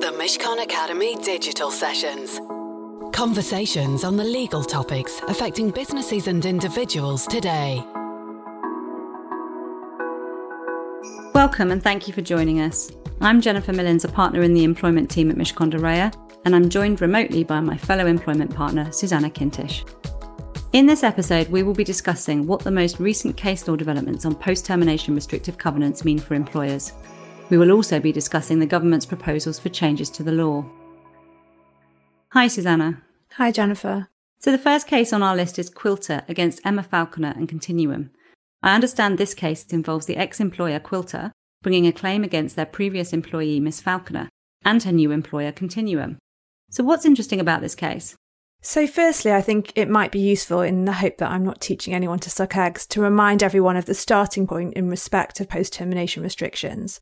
The Mishcon Academy Digital Sessions. Conversations on the legal topics affecting businesses and individuals today. Welcome and thank you for joining us. I'm Jennifer Millins, a partner in the employment team at Mishcon de Reya, and I'm joined remotely by my fellow employment partner, Susanna Kintish. In this episode, we will be discussing what the most recent case law developments on post termination restrictive covenants mean for employers. We will also be discussing the government's proposals for changes to the law. Hi, Susanna. Hi, Jennifer. So, the first case on our list is Quilter against Emma Falconer and Continuum. I understand this case involves the ex employer Quilter bringing a claim against their previous employee, Miss Falconer, and her new employer, Continuum. So, what's interesting about this case? So, firstly, I think it might be useful, in the hope that I'm not teaching anyone to suck eggs, to remind everyone of the starting point in respect of post termination restrictions.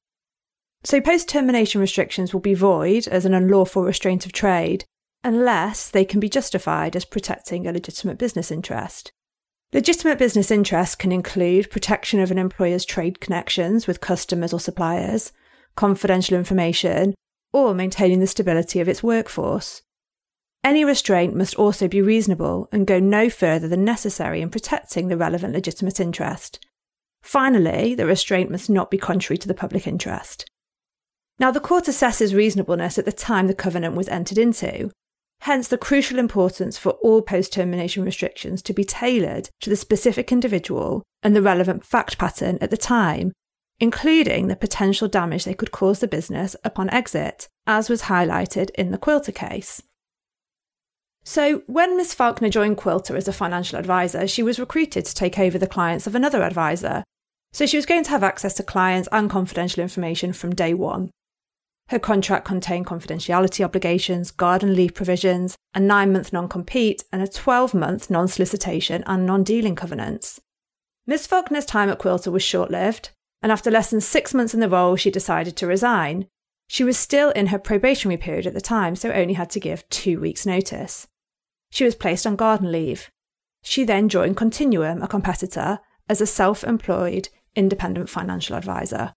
So, post termination restrictions will be void as an unlawful restraint of trade unless they can be justified as protecting a legitimate business interest. Legitimate business interests can include protection of an employer's trade connections with customers or suppliers, confidential information, or maintaining the stability of its workforce. Any restraint must also be reasonable and go no further than necessary in protecting the relevant legitimate interest. Finally, the restraint must not be contrary to the public interest. Now, the court assesses reasonableness at the time the covenant was entered into, hence the crucial importance for all post termination restrictions to be tailored to the specific individual and the relevant fact pattern at the time, including the potential damage they could cause the business upon exit, as was highlighted in the Quilter case. So, when Miss Falconer joined Quilter as a financial advisor, she was recruited to take over the clients of another advisor. So, she was going to have access to clients and confidential information from day one. Her contract contained confidentiality obligations, garden leave provisions, a nine month non compete, and a 12 month non solicitation and non dealing covenants. Miss Falconer's time at Quilter was short lived, and after less than six months in the role, she decided to resign. She was still in her probationary period at the time, so only had to give two weeks' notice. She was placed on garden leave. She then joined Continuum, a competitor, as a self employed independent financial advisor.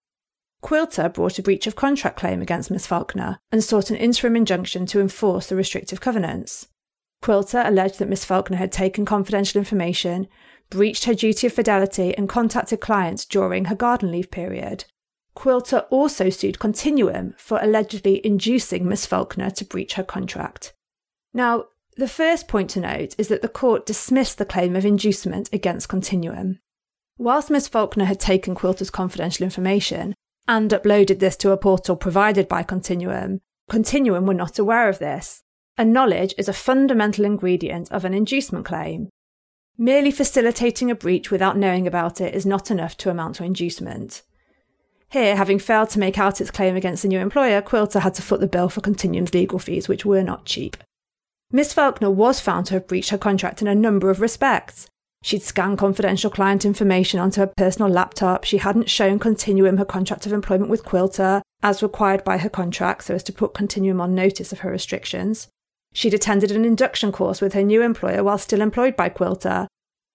Quilter brought a breach of contract claim against Miss Falconer and sought an interim injunction to enforce the restrictive covenants. Quilter alleged that Miss Falconer had taken confidential information, breached her duty of fidelity, and contacted clients during her garden leave period. Quilter also sued Continuum for allegedly inducing Miss Falconer to breach her contract. Now, the first point to note is that the court dismissed the claim of inducement against Continuum. Whilst Miss Falconer had taken Quilter's confidential information, and uploaded this to a portal provided by Continuum, Continuum were not aware of this, and knowledge is a fundamental ingredient of an inducement claim. Merely facilitating a breach without knowing about it is not enough to amount to inducement. Here, having failed to make out its claim against the new employer, Quilter had to foot the bill for Continuum's legal fees, which were not cheap. Miss Falconer was found to have breached her contract in a number of respects, She'd scanned confidential client information onto her personal laptop. She hadn't shown Continuum her contract of employment with Quilter, as required by her contract, so as to put Continuum on notice of her restrictions. She'd attended an induction course with her new employer while still employed by Quilter.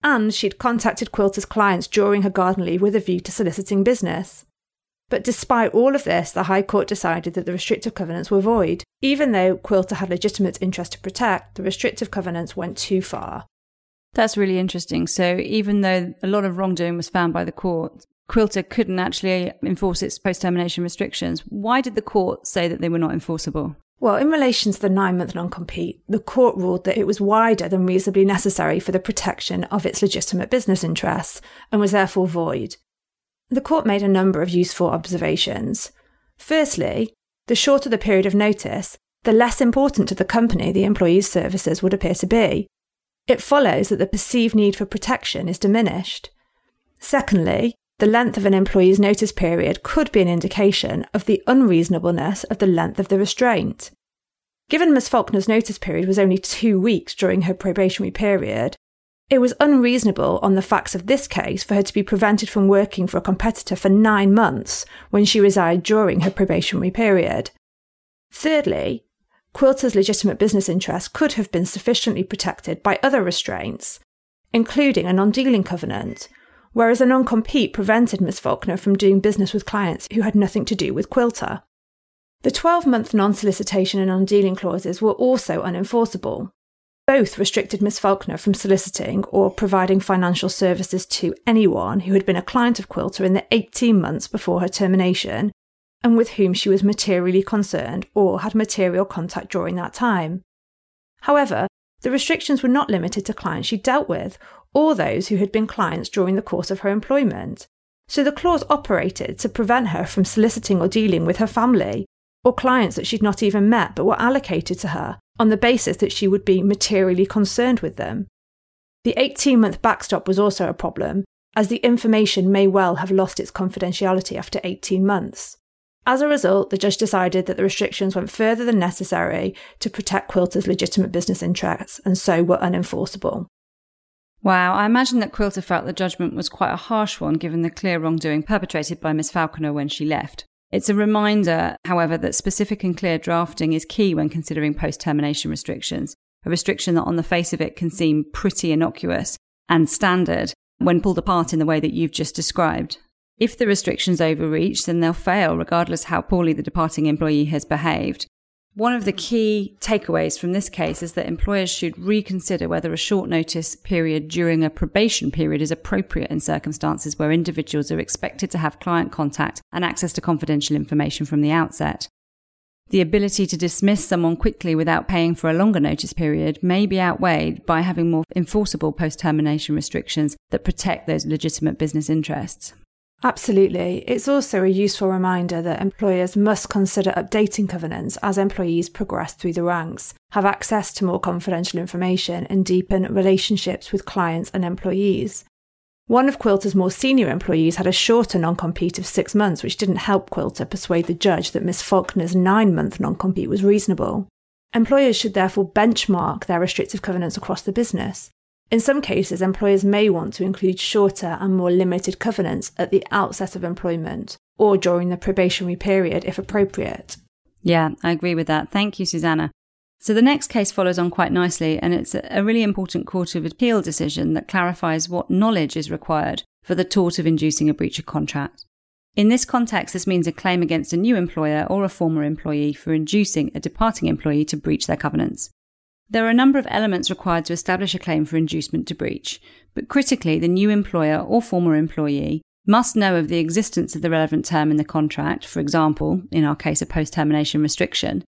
And she'd contacted Quilter's clients during her garden leave with a view to soliciting business. But despite all of this, the High Court decided that the restrictive covenants were void. Even though Quilter had legitimate interest to protect, the restrictive covenants went too far. That's really interesting. So even though a lot of wrongdoing was found by the court, Quilter couldn't actually enforce its post termination restrictions. Why did the court say that they were not enforceable? Well, in relation to the nine month non compete, the court ruled that it was wider than reasonably necessary for the protection of its legitimate business interests and was therefore void. The court made a number of useful observations. Firstly, the shorter the period of notice, the less important to the company the employee's services would appear to be, it follows that the perceived need for protection is diminished. Secondly, the length of an employee's notice period could be an indication of the unreasonableness of the length of the restraint. Given Miss Falconer's notice period was only two weeks during her probationary period, it was unreasonable on the facts of this case for her to be prevented from working for a competitor for nine months when she resided during her probationary period. Thirdly, Quilter's legitimate business interests could have been sufficiently protected by other restraints, including a non dealing covenant, whereas a non compete prevented Miss Falconer from doing business with clients who had nothing to do with Quilter. The 12 month non solicitation and non dealing clauses were also unenforceable. Both restricted Miss Falconer from soliciting or providing financial services to anyone who had been a client of Quilter in the 18 months before her termination and with whom she was materially concerned or had material contact during that time. However, the restrictions were not limited to clients she dealt with or those who had been clients during the course of her employment. So the clause operated to prevent her from soliciting or dealing with her family or clients that she'd not even met but were allocated to her on the basis that she would be materially concerned with them. The 18 month backstop was also a problem, as the information may well have lost its confidentiality after 18 months. As a result, the judge decided that the restrictions went further than necessary to protect Quilter's legitimate business interests and so were unenforceable. Wow, I imagine that Quilter felt the judgment was quite a harsh one given the clear wrongdoing perpetrated by Miss Falconer when she left. It's a reminder, however, that specific and clear drafting is key when considering post termination restrictions, a restriction that on the face of it can seem pretty innocuous and standard when pulled apart in the way that you've just described. If the restrictions overreach, then they'll fail regardless how poorly the departing employee has behaved. One of the key takeaways from this case is that employers should reconsider whether a short notice period during a probation period is appropriate in circumstances where individuals are expected to have client contact and access to confidential information from the outset. The ability to dismiss someone quickly without paying for a longer notice period may be outweighed by having more enforceable post termination restrictions that protect those legitimate business interests. Absolutely. It's also a useful reminder that employers must consider updating covenants as employees progress through the ranks, have access to more confidential information, and deepen relationships with clients and employees. One of Quilter's more senior employees had a shorter non compete of six months, which didn't help Quilter persuade the judge that Miss Falconer's nine month non compete was reasonable. Employers should therefore benchmark their restrictive covenants across the business. In some cases, employers may want to include shorter and more limited covenants at the outset of employment or during the probationary period if appropriate. Yeah, I agree with that. Thank you, Susanna. So the next case follows on quite nicely, and it's a really important Court of Appeal decision that clarifies what knowledge is required for the tort of inducing a breach of contract. In this context, this means a claim against a new employer or a former employee for inducing a departing employee to breach their covenants. There are a number of elements required to establish a claim for inducement to breach, but critically, the new employer or former employee must know of the existence of the relevant term in the contract, for example, in our case, a post termination restriction,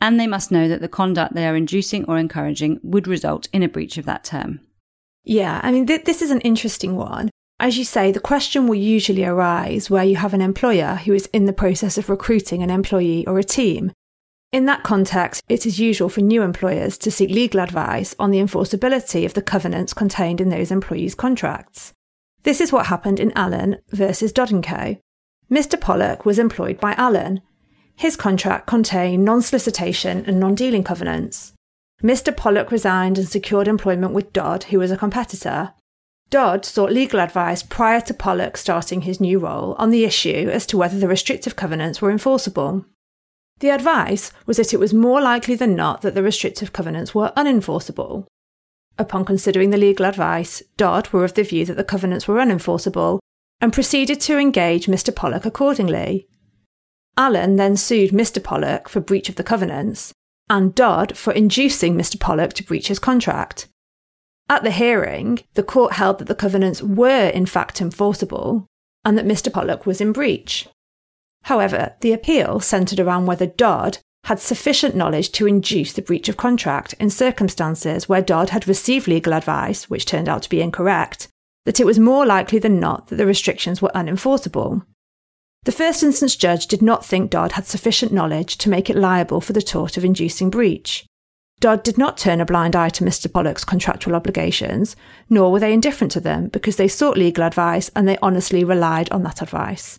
and they must know that the conduct they are inducing or encouraging would result in a breach of that term. Yeah, I mean, th- this is an interesting one. As you say, the question will usually arise where you have an employer who is in the process of recruiting an employee or a team in that context, it is usual for new employers to seek legal advice on the enforceability of the covenants contained in those employees' contracts. This is what happened in Allen versus Dodd & Co. Mr. Pollock was employed by Allen. His contract contained non-solicitation and non-dealing covenants. Mr. Pollock resigned and secured employment with Dodd, who was a competitor. Dodd sought legal advice prior to Pollock starting his new role on the issue as to whether the restrictive covenants were enforceable. The advice was that it was more likely than not that the restrictive covenants were unenforceable. Upon considering the legal advice, Dodd were of the view that the covenants were unenforceable and proceeded to engage Mr. Pollock accordingly. Allen then sued Mr. Pollock for breach of the covenants and Dodd for inducing Mr. Pollock to breach his contract. At the hearing, the court held that the covenants were in fact enforceable and that Mr. Pollock was in breach. However, the appeal centred around whether Dodd had sufficient knowledge to induce the breach of contract in circumstances where Dodd had received legal advice, which turned out to be incorrect, that it was more likely than not that the restrictions were unenforceable. The first instance judge did not think Dodd had sufficient knowledge to make it liable for the tort of inducing breach. Dodd did not turn a blind eye to Mr. Pollock's contractual obligations, nor were they indifferent to them because they sought legal advice and they honestly relied on that advice.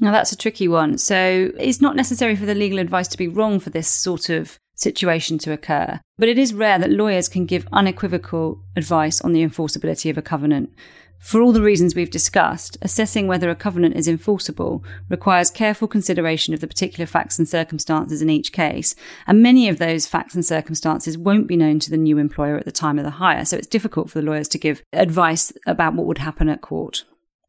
Now, that's a tricky one. So, it's not necessary for the legal advice to be wrong for this sort of situation to occur, but it is rare that lawyers can give unequivocal advice on the enforceability of a covenant. For all the reasons we've discussed, assessing whether a covenant is enforceable requires careful consideration of the particular facts and circumstances in each case, and many of those facts and circumstances won't be known to the new employer at the time of the hire, so it's difficult for the lawyers to give advice about what would happen at court.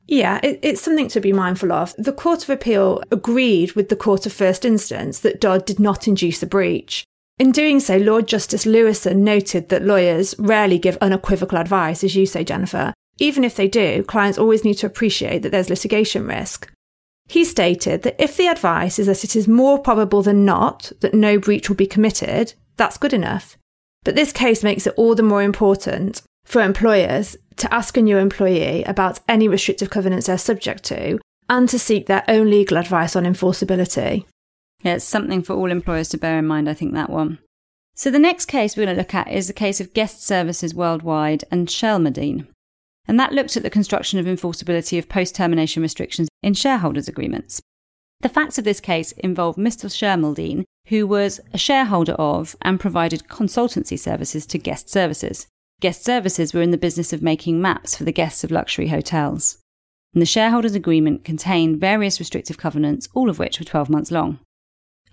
Yeah, it, it's something to be mindful of. The Court of Appeal agreed with the Court of First Instance that Dodd did not induce a breach. In doing so, Lord Justice Lewison noted that lawyers rarely give unequivocal advice, as you say, Jennifer. Even if they do, clients always need to appreciate that there's litigation risk. He stated that if the advice is that it is more probable than not that no breach will be committed, that's good enough. But this case makes it all the more important for employers to ask a new employee about any restrictive covenants they're subject to and to seek their own legal advice on enforceability. Yeah, it's something for all employers to bear in mind, I think, that one. So the next case we're going to look at is the case of Guest Services Worldwide and Shelmerdine. And that looked at the construction of enforceability of post termination restrictions in shareholders' agreements. The facts of this case involve Mr. Shelmerdine, who was a shareholder of and provided consultancy services to Guest Services. Guest Services were in the business of making maps for the guests of luxury hotels. And the shareholders' agreement contained various restrictive covenants, all of which were 12 months long.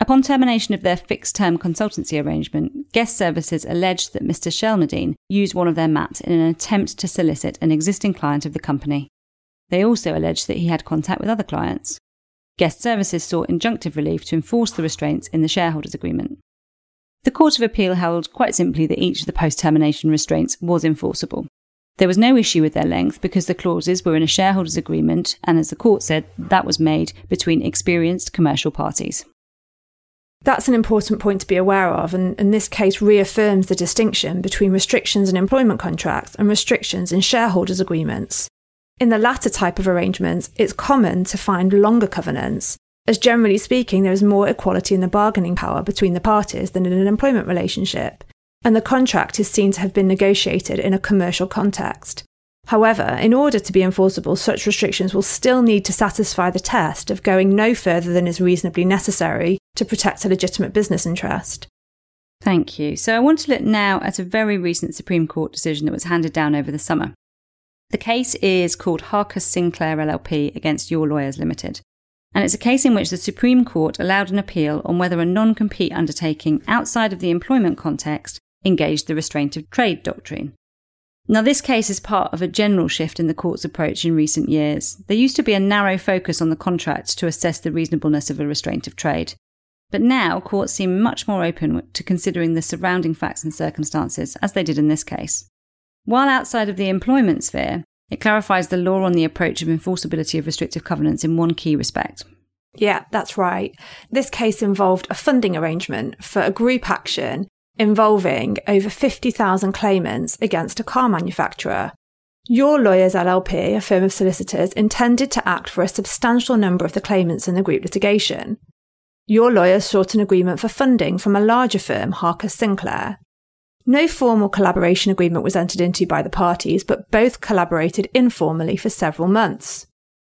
Upon termination of their fixed term consultancy arrangement, Guest Services alleged that Mr. Shelmerdine used one of their maps in an attempt to solicit an existing client of the company. They also alleged that he had contact with other clients. Guest Services sought injunctive relief to enforce the restraints in the shareholders' agreement. The Court of Appeal held quite simply that each of the post termination restraints was enforceable. There was no issue with their length because the clauses were in a shareholders' agreement, and as the court said, that was made between experienced commercial parties. That's an important point to be aware of, and, and this case reaffirms the distinction between restrictions in employment contracts and restrictions in shareholders' agreements. In the latter type of arrangements, it's common to find longer covenants as generally speaking, there is more equality in the bargaining power between the parties than in an employment relationship, and the contract is seen to have been negotiated in a commercial context. However, in order to be enforceable, such restrictions will still need to satisfy the test of going no further than is reasonably necessary to protect a legitimate business interest. Thank you. So I want to look now at a very recent Supreme Court decision that was handed down over the summer. The case is called Harcus Sinclair LLP against Your Lawyers Limited and it's a case in which the Supreme Court allowed an appeal on whether a non compete undertaking outside of the employment context engaged the restraint of trade doctrine. Now, this case is part of a general shift in the court's approach in recent years. There used to be a narrow focus on the contract to assess the reasonableness of a restraint of trade. But now, courts seem much more open to considering the surrounding facts and circumstances, as they did in this case. While outside of the employment sphere, it clarifies the law on the approach of enforceability of restrictive covenants in one key respect. Yeah, that's right. This case involved a funding arrangement for a group action involving over 50,000 claimants against a car manufacturer. Your Lawyers LLP, a firm of solicitors, intended to act for a substantial number of the claimants in the group litigation. Your lawyers sought an agreement for funding from a larger firm, Harcus Sinclair. No formal collaboration agreement was entered into by the parties, but both collaborated informally for several months.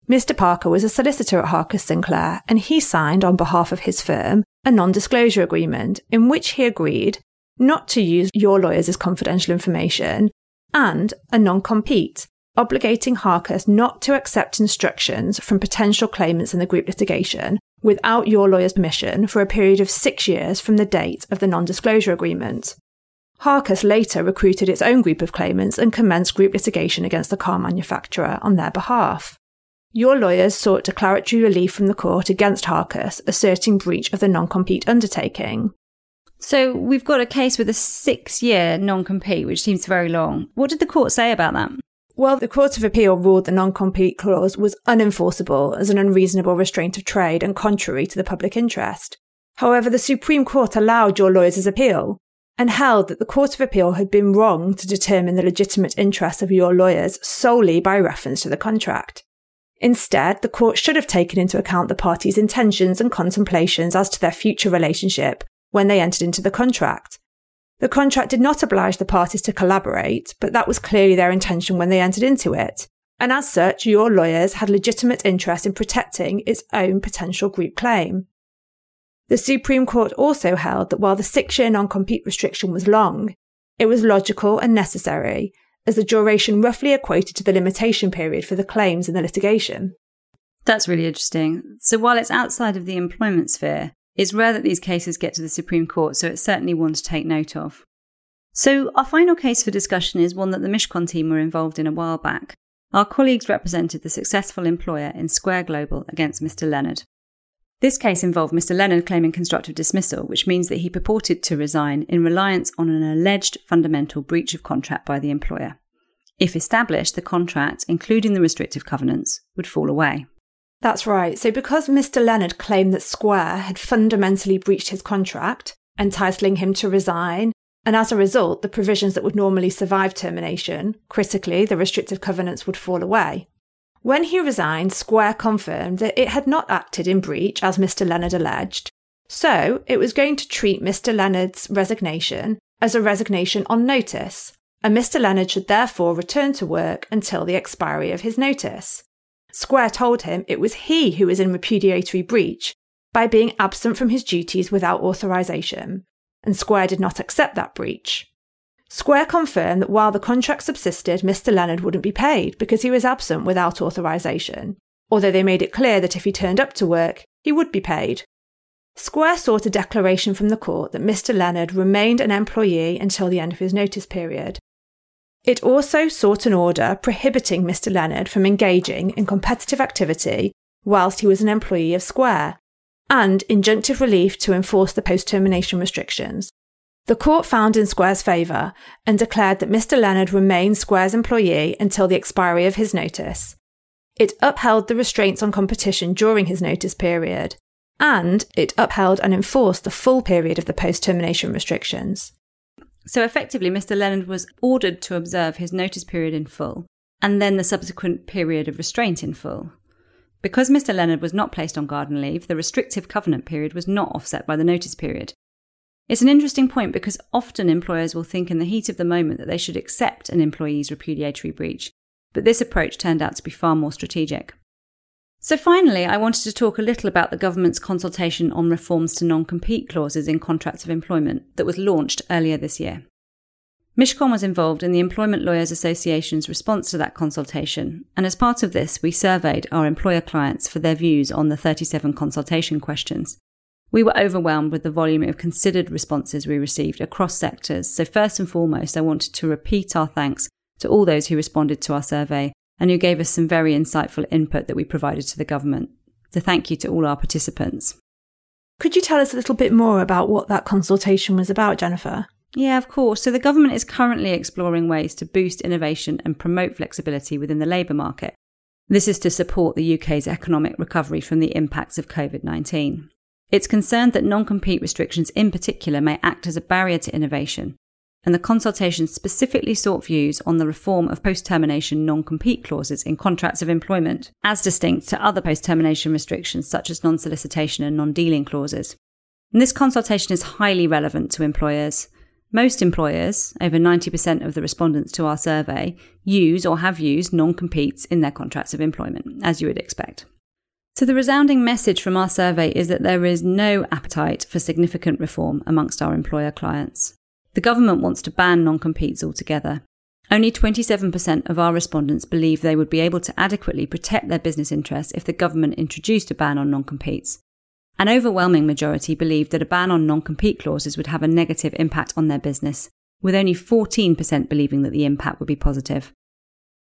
Mr. Parker was a solicitor at Harcus Sinclair, and he signed on behalf of his firm a non disclosure agreement in which he agreed not to use your lawyers as confidential information and a non compete, obligating Harcus not to accept instructions from potential claimants in the group litigation without your lawyer's permission for a period of six years from the date of the non disclosure agreement. Harcus later recruited its own group of claimants and commenced group litigation against the car manufacturer on their behalf. Your lawyers sought declaratory relief from the court against Harcus, asserting breach of the non compete undertaking. So we've got a case with a six year non compete, which seems very long. What did the court say about that? Well, the Court of Appeal ruled the non compete clause was unenforceable as an unreasonable restraint of trade and contrary to the public interest. However, the Supreme Court allowed your lawyers' appeal, and held that the Court of Appeal had been wrong to determine the legitimate interests of your lawyers solely by reference to the contract. Instead, the court should have taken into account the parties' intentions and contemplations as to their future relationship when they entered into the contract. The contract did not oblige the parties to collaborate, but that was clearly their intention when they entered into it. And as such, your lawyers had legitimate interest in protecting its own potential group claim. The Supreme Court also held that while the six year non compete restriction was long, it was logical and necessary, as the duration roughly equated to the limitation period for the claims in the litigation. That's really interesting. So while it's outside of the employment sphere, it's rare that these cases get to the Supreme Court, so it's certainly one to take note of. So, our final case for discussion is one that the Mishcon team were involved in a while back. our colleagues represented the successful employer in Square Global against Mr. Leonard. This case involved Mr. Leonard claiming constructive dismissal, which means that he purported to resign in reliance on an alleged fundamental breach of contract by the employer. If established, the contract, including the restrictive covenants, would fall away. That's right. So, because Mr. Leonard claimed that Square had fundamentally breached his contract, entitling him to resign, and as a result, the provisions that would normally survive termination, critically, the restrictive covenants would fall away. When he resigned, Square confirmed that it had not acted in breach, as Mr. Leonard alleged, so it was going to treat Mr. Leonard's resignation as a resignation on notice, and Mr. Leonard should therefore return to work until the expiry of his notice. Square told him it was he who was in repudiatory breach by being absent from his duties without authorization, and Square did not accept that breach. Square confirmed that while the contract subsisted, Mr. Leonard wouldn't be paid because he was absent without authorization, although they made it clear that if he turned up to work, he would be paid. Square sought a declaration from the court that Mr. Leonard remained an employee until the end of his notice period, it also sought an order prohibiting Mr. Leonard from engaging in competitive activity whilst he was an employee of Square, and injunctive relief to enforce the post termination restrictions. The court found in Square's favour and declared that Mr. Leonard remained Square's employee until the expiry of his notice. It upheld the restraints on competition during his notice period, and it upheld and enforced the full period of the post termination restrictions. So effectively, Mr. Leonard was ordered to observe his notice period in full and then the subsequent period of restraint in full. Because Mr. Leonard was not placed on garden leave, the restrictive covenant period was not offset by the notice period. It's an interesting point because often employers will think in the heat of the moment that they should accept an employee's repudiatory breach, but this approach turned out to be far more strategic. So, finally, I wanted to talk a little about the government's consultation on reforms to non compete clauses in contracts of employment that was launched earlier this year. Mishcon was involved in the Employment Lawyers Association's response to that consultation, and as part of this, we surveyed our employer clients for their views on the 37 consultation questions. We were overwhelmed with the volume of considered responses we received across sectors, so first and foremost, I wanted to repeat our thanks to all those who responded to our survey and who gave us some very insightful input that we provided to the government. So thank you to all our participants. Could you tell us a little bit more about what that consultation was about, Jennifer? Yeah, of course. So the government is currently exploring ways to boost innovation and promote flexibility within the labour market. This is to support the UK's economic recovery from the impacts of COVID 19. It's concerned that non compete restrictions in particular may act as a barrier to innovation, and the consultation specifically sought views on the reform of post termination non compete clauses in contracts of employment, as distinct to other post termination restrictions such as non solicitation and non dealing clauses. And this consultation is highly relevant to employers. Most employers, over 90% of the respondents to our survey, use or have used non competes in their contracts of employment, as you would expect. So, the resounding message from our survey is that there is no appetite for significant reform amongst our employer clients. The government wants to ban non competes altogether. Only 27% of our respondents believe they would be able to adequately protect their business interests if the government introduced a ban on non competes. An overwhelming majority believed that a ban on non compete clauses would have a negative impact on their business, with only 14% believing that the impact would be positive.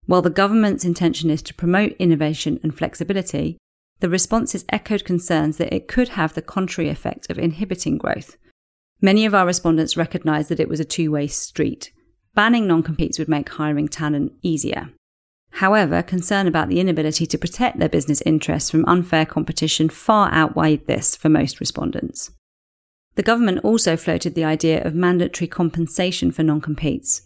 While the government's intention is to promote innovation and flexibility, the responses echoed concerns that it could have the contrary effect of inhibiting growth. Many of our respondents recognised that it was a two way street. Banning non competes would make hiring talent easier. However, concern about the inability to protect their business interests from unfair competition far outweighed this for most respondents. The government also floated the idea of mandatory compensation for non competes.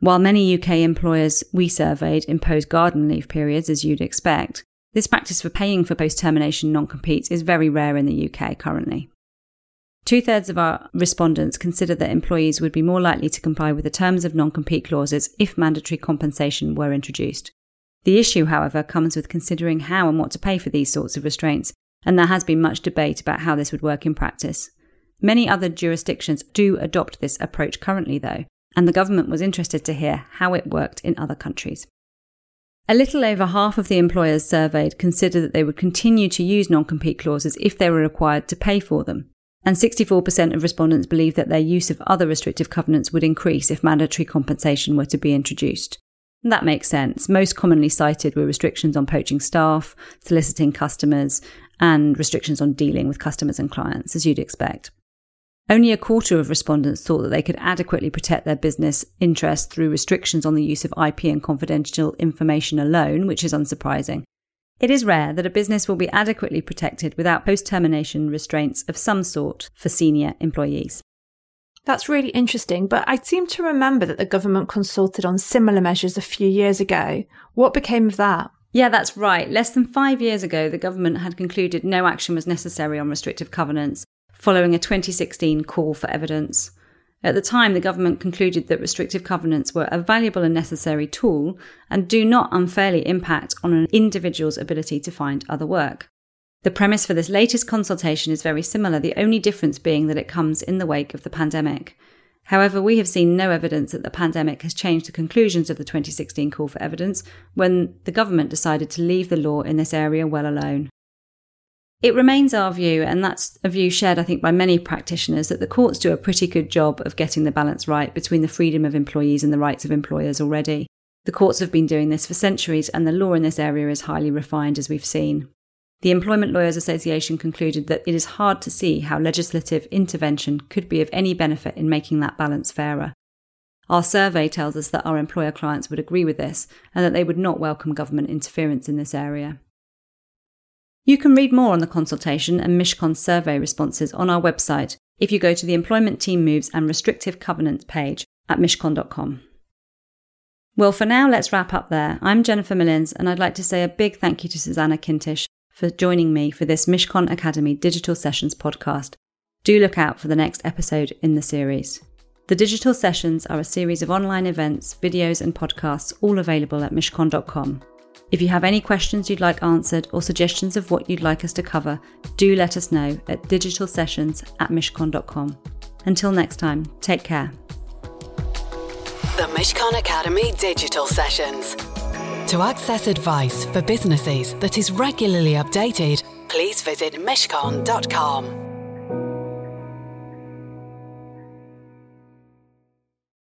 While many UK employers we surveyed impose garden leave periods, as you'd expect, this practice for paying for post termination non competes is very rare in the UK currently. Two thirds of our respondents consider that employees would be more likely to comply with the terms of non compete clauses if mandatory compensation were introduced. The issue, however, comes with considering how and what to pay for these sorts of restraints, and there has been much debate about how this would work in practice. Many other jurisdictions do adopt this approach currently, though, and the government was interested to hear how it worked in other countries. A little over half of the employers surveyed consider that they would continue to use non compete clauses if they were required to pay for them and 64% of respondents believe that their use of other restrictive covenants would increase if mandatory compensation were to be introduced. That makes sense. Most commonly cited were restrictions on poaching staff, soliciting customers, and restrictions on dealing with customers and clients, as you'd expect. Only a quarter of respondents thought that they could adequately protect their business interests through restrictions on the use of IP and confidential information alone, which is unsurprising. It is rare that a business will be adequately protected without post termination restraints of some sort for senior employees. That's really interesting, but I seem to remember that the government consulted on similar measures a few years ago. What became of that? Yeah, that's right. Less than five years ago, the government had concluded no action was necessary on restrictive covenants, following a 2016 call for evidence. At the time, the government concluded that restrictive covenants were a valuable and necessary tool and do not unfairly impact on an individual's ability to find other work. The premise for this latest consultation is very similar, the only difference being that it comes in the wake of the pandemic. However, we have seen no evidence that the pandemic has changed the conclusions of the 2016 call for evidence when the government decided to leave the law in this area well alone. It remains our view, and that's a view shared, I think, by many practitioners, that the courts do a pretty good job of getting the balance right between the freedom of employees and the rights of employers already. The courts have been doing this for centuries, and the law in this area is highly refined, as we've seen. The Employment Lawyers Association concluded that it is hard to see how legislative intervention could be of any benefit in making that balance fairer. Our survey tells us that our employer clients would agree with this and that they would not welcome government interference in this area. You can read more on the consultation and Mishcon survey responses on our website if you go to the Employment Team Moves and Restrictive Covenants page at mishcon.com. Well, for now, let's wrap up there. I'm Jennifer Millins, and I'd like to say a big thank you to Susanna Kintish for joining me for this Mishcon Academy Digital Sessions podcast. Do look out for the next episode in the series. The digital sessions are a series of online events, videos, and podcasts, all available at mishcon.com. If you have any questions you'd like answered or suggestions of what you'd like us to cover, do let us know at digitalsessions at mishcon.com. Until next time, take care. The Mishcon Academy Digital Sessions. To access advice for businesses that is regularly updated, please visit mishcon.com.